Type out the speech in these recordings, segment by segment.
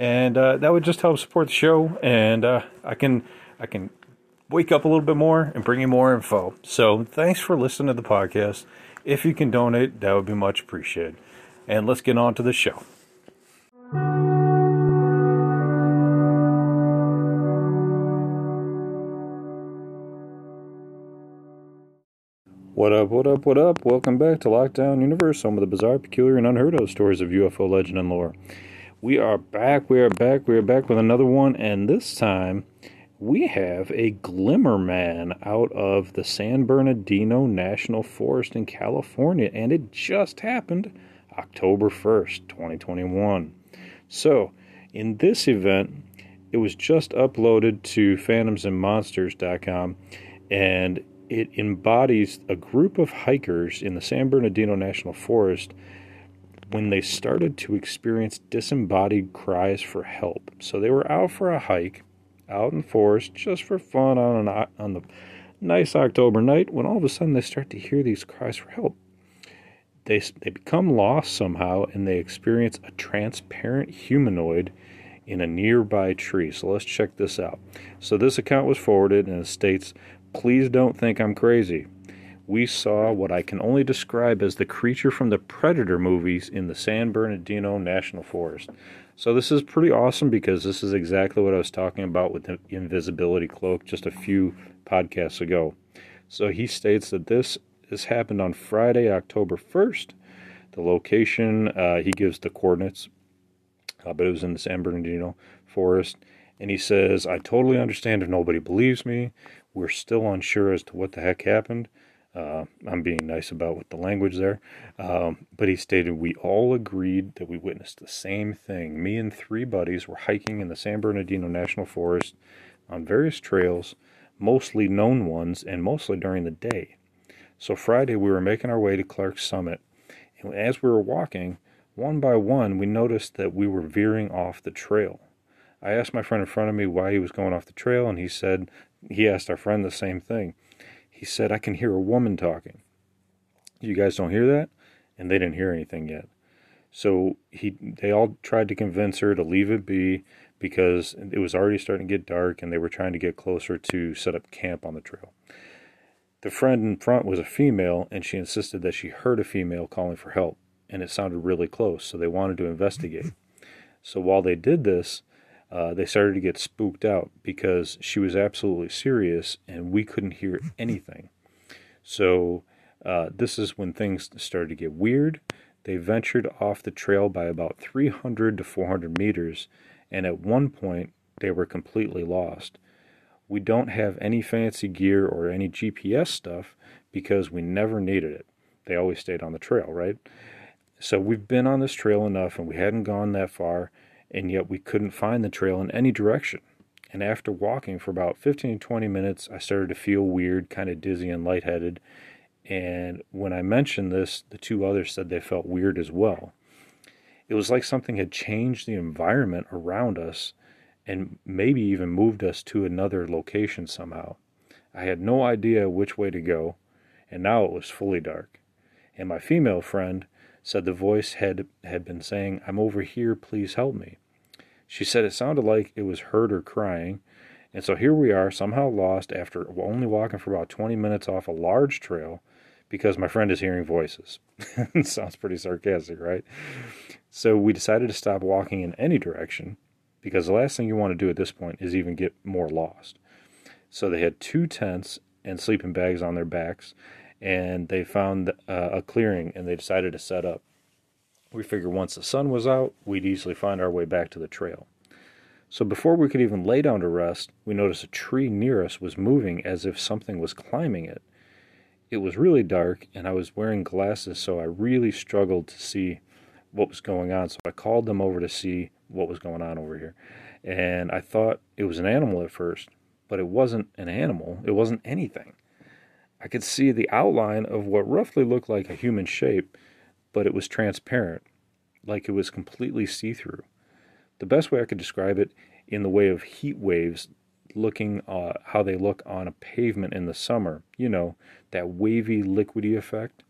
And uh, that would just help support the show, and uh, I can I can wake up a little bit more and bring you more info. So thanks for listening to the podcast. If you can donate, that would be much appreciated. And let's get on to the show. What up, what up, what up? Welcome back to Lockdown Universe, home of the bizarre, peculiar, and unheard of stories of UFO legend and lore. We are back, we are back, we are back with another one, and this time we have a glimmer man out of the San Bernardino National Forest in California, and it just happened October 1st, 2021. So, in this event, it was just uploaded to phantomsandmonsters.com and it embodies a group of hikers in the San Bernardino National Forest when they started to experience disembodied cries for help. So they were out for a hike out in the forest just for fun on an on the nice October night when all of a sudden they start to hear these cries for help. They they become lost somehow and they experience a transparent humanoid in a nearby tree. So let's check this out. So this account was forwarded and it states, "Please don't think I'm crazy." We saw what I can only describe as the creature from the Predator movies in the San Bernardino National Forest. So this is pretty awesome because this is exactly what I was talking about with the invisibility cloak just a few podcasts ago. So he states that this this happened on Friday, October 1st. The location, uh, he gives the coordinates, uh, but it was in the San Bernardino forest. And he says, I totally understand if nobody believes me. We're still unsure as to what the heck happened. Uh, I'm being nice about with the language there. Um, but he stated, We all agreed that we witnessed the same thing. Me and three buddies were hiking in the San Bernardino National Forest on various trails, mostly known ones, and mostly during the day. So Friday, we were making our way to Clark's Summit. And as we were walking, one by one, we noticed that we were veering off the trail. I asked my friend in front of me why he was going off the trail, and he said he asked our friend the same thing. He said, I can hear a woman talking. You guys don't hear that? And they didn't hear anything yet. So he they all tried to convince her to leave it be because it was already starting to get dark and they were trying to get closer to set up camp on the trail. The friend in front was a female and she insisted that she heard a female calling for help and it sounded really close, so they wanted to investigate. So while they did this, uh, they started to get spooked out because she was absolutely serious and we couldn't hear anything. So uh, this is when things started to get weird. They ventured off the trail by about 300 to 400 meters, and at one point they were completely lost. We don't have any fancy gear or any GPS stuff because we never needed it. They always stayed on the trail, right? So we've been on this trail enough and we hadn't gone that far and yet we couldn't find the trail in any direction. And after walking for about 15 20 minutes, I started to feel weird, kind of dizzy and lightheaded. And when I mentioned this, the two others said they felt weird as well. It was like something had changed the environment around us and maybe even moved us to another location somehow. I had no idea which way to go, and now it was fully dark. And my female friend said the voice had, had been saying, I'm over here, please help me. She said it sounded like it was hurt or crying. And so here we are, somehow lost after only walking for about 20 minutes off a large trail because my friend is hearing voices. sounds pretty sarcastic, right? So we decided to stop walking in any direction because the last thing you want to do at this point is even get more lost. So they had two tents and sleeping bags on their backs, and they found uh, a clearing and they decided to set up. We figured once the sun was out, we'd easily find our way back to the trail. So before we could even lay down to rest, we noticed a tree near us was moving as if something was climbing it. It was really dark, and I was wearing glasses, so I really struggled to see what was going on. So I called them over to see what was going on over here. and I thought it was an animal at first, but it wasn't an animal. It wasn't anything. I could see the outline of what roughly looked like a human shape, but it was transparent, like it was completely see through. The best way I could describe it in the way of heat waves looking uh, how they look on a pavement in the summer, you know, that wavy, liquidy effect.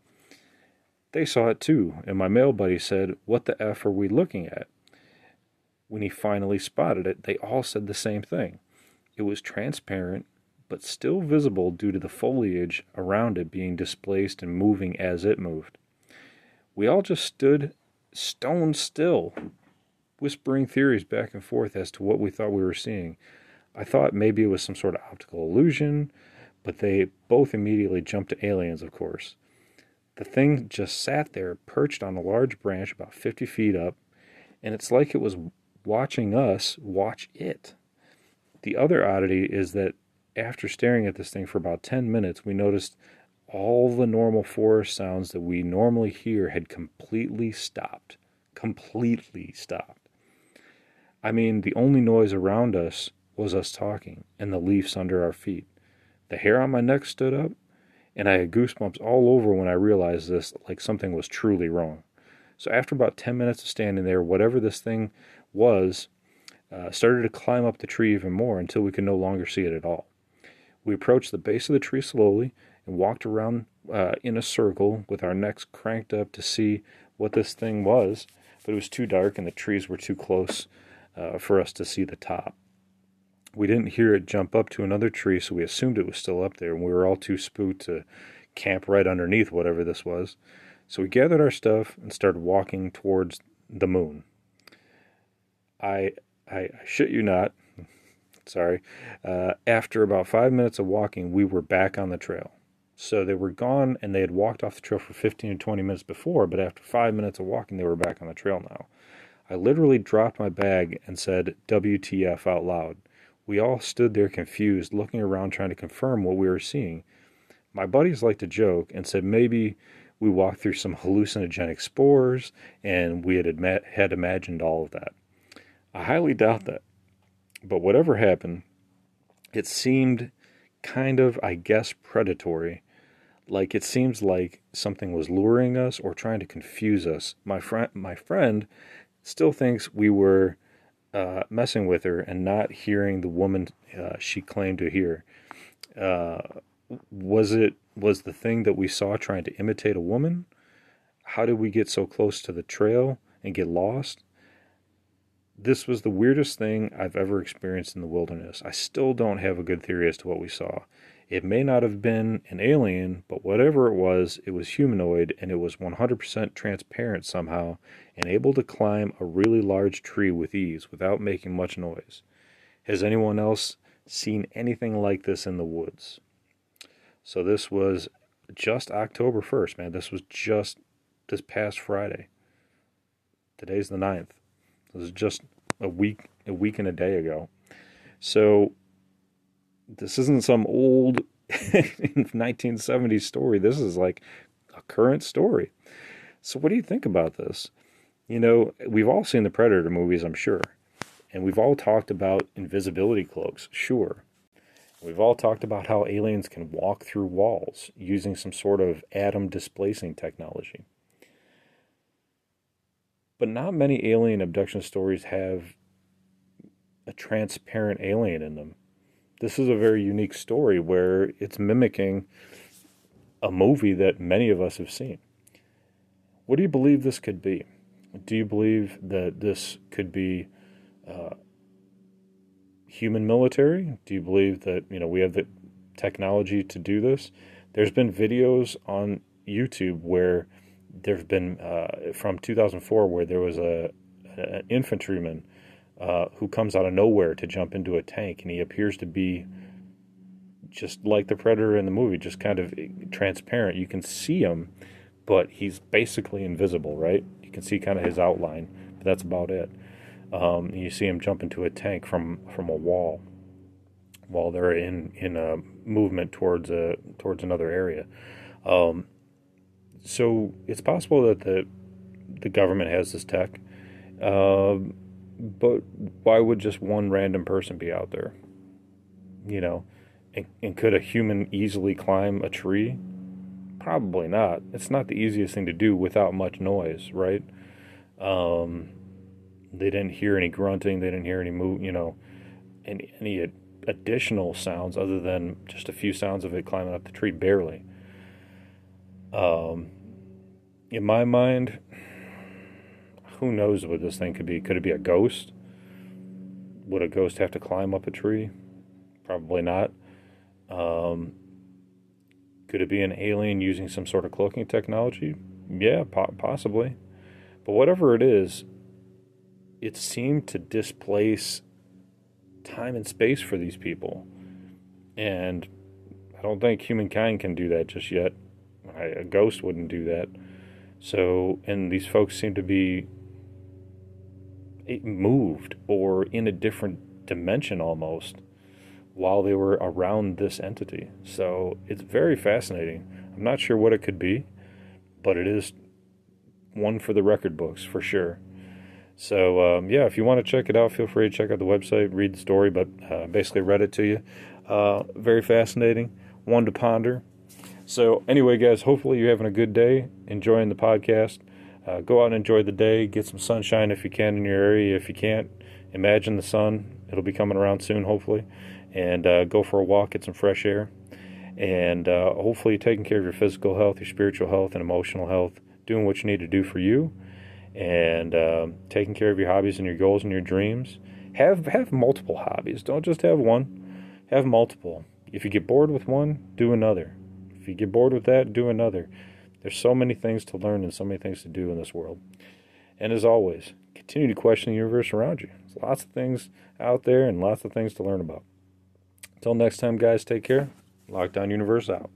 They saw it too, and my male buddy said, What the F are we looking at? When he finally spotted it, they all said the same thing. It was transparent, but still visible due to the foliage around it being displaced and moving as it moved. We all just stood stone still, whispering theories back and forth as to what we thought we were seeing. I thought maybe it was some sort of optical illusion, but they both immediately jumped to aliens, of course. The thing just sat there, perched on a large branch about 50 feet up, and it's like it was watching us watch it. The other oddity is that after staring at this thing for about 10 minutes, we noticed all the normal forest sounds that we normally hear had completely stopped. Completely stopped. I mean, the only noise around us was us talking and the leaves under our feet. The hair on my neck stood up, and I had goosebumps all over when I realized this, like something was truly wrong. So, after about 10 minutes of standing there, whatever this thing was uh, started to climb up the tree even more until we could no longer see it at all. We approached the base of the tree slowly and walked around uh, in a circle with our necks cranked up to see what this thing was, but it was too dark and the trees were too close uh, for us to see the top. We didn't hear it jump up to another tree, so we assumed it was still up there, and we were all too spooked to camp right underneath whatever this was. So we gathered our stuff and started walking towards the moon. I, I, I shit you not, sorry, uh, after about five minutes of walking, we were back on the trail. So they were gone and they had walked off the trail for 15 or 20 minutes before, but after five minutes of walking, they were back on the trail now. I literally dropped my bag and said WTF out loud. We all stood there confused, looking around trying to confirm what we were seeing. My buddies liked to joke and said maybe we walked through some hallucinogenic spores and we had, had imagined all of that. I highly doubt that. But whatever happened, it seemed kind of, I guess, predatory. Like it seems like something was luring us or trying to confuse us. My friend, my friend, still thinks we were uh, messing with her and not hearing the woman uh, she claimed to hear. Uh, was it was the thing that we saw trying to imitate a woman? How did we get so close to the trail and get lost? This was the weirdest thing I've ever experienced in the wilderness. I still don't have a good theory as to what we saw. It may not have been an alien, but whatever it was, it was humanoid and it was 100% transparent somehow and able to climb a really large tree with ease without making much noise. Has anyone else seen anything like this in the woods? So this was just October 1st, man. This was just this past Friday. Today's the 9th. This is just a week, a week and a day ago. So this isn't some old 1970s story. This is like a current story. So what do you think about this? You know, we've all seen the Predator movies, I'm sure. And we've all talked about invisibility cloaks, sure. We've all talked about how aliens can walk through walls using some sort of atom displacing technology. But not many alien abduction stories have a transparent alien in them. This is a very unique story where it's mimicking a movie that many of us have seen. What do you believe this could be? Do you believe that this could be uh, human military? Do you believe that you know we have the technology to do this? There's been videos on YouTube where there have been uh, from 2004 where there was a an infantryman uh, who comes out of nowhere to jump into a tank, and he appears to be just like the predator in the movie, just kind of transparent. You can see him, but he's basically invisible, right? You can see kind of his outline, but that's about it. Um, you see him jump into a tank from from a wall while they're in in a movement towards a towards another area. Um, so it's possible that the the government has this tech. Uh, but why would just one random person be out there? You know, and, and could a human easily climb a tree? Probably not. It's not the easiest thing to do without much noise, right? Um, they didn't hear any grunting. They didn't hear any move. You know, any any additional sounds other than just a few sounds of it climbing up the tree, barely. Um, in my mind, who knows what this thing could be? Could it be a ghost? Would a ghost have to climb up a tree? Probably not. Um, could it be an alien using some sort of cloaking technology? Yeah, po- possibly. But whatever it is, it seemed to displace time and space for these people. And I don't think humankind can do that just yet. a ghost wouldn't do that. So, and these folks seem to be moved or in a different dimension almost while they were around this entity. So it's very fascinating. I'm not sure what it could be, but it is one for the record books for sure. So um, yeah, if you want to check it out, feel free to check out the website, read the story, but uh, basically read it to you. Uh, very fascinating, one to ponder. So anyway, guys, hopefully you're having a good day, enjoying the podcast. Uh, go out and enjoy the day. Get some sunshine if you can in your area. If you can't, imagine the sun. It'll be coming around soon, hopefully. And uh, go for a walk, get some fresh air. And uh, hopefully, taking care of your physical health, your spiritual health, and emotional health, doing what you need to do for you, and um, taking care of your hobbies and your goals and your dreams. Have have multiple hobbies. Don't just have one. Have multiple. If you get bored with one, do another. If you get bored with that, do another. There's so many things to learn and so many things to do in this world. And as always, continue to question the universe around you. There's lots of things out there and lots of things to learn about. Until next time, guys, take care. Lockdown Universe out.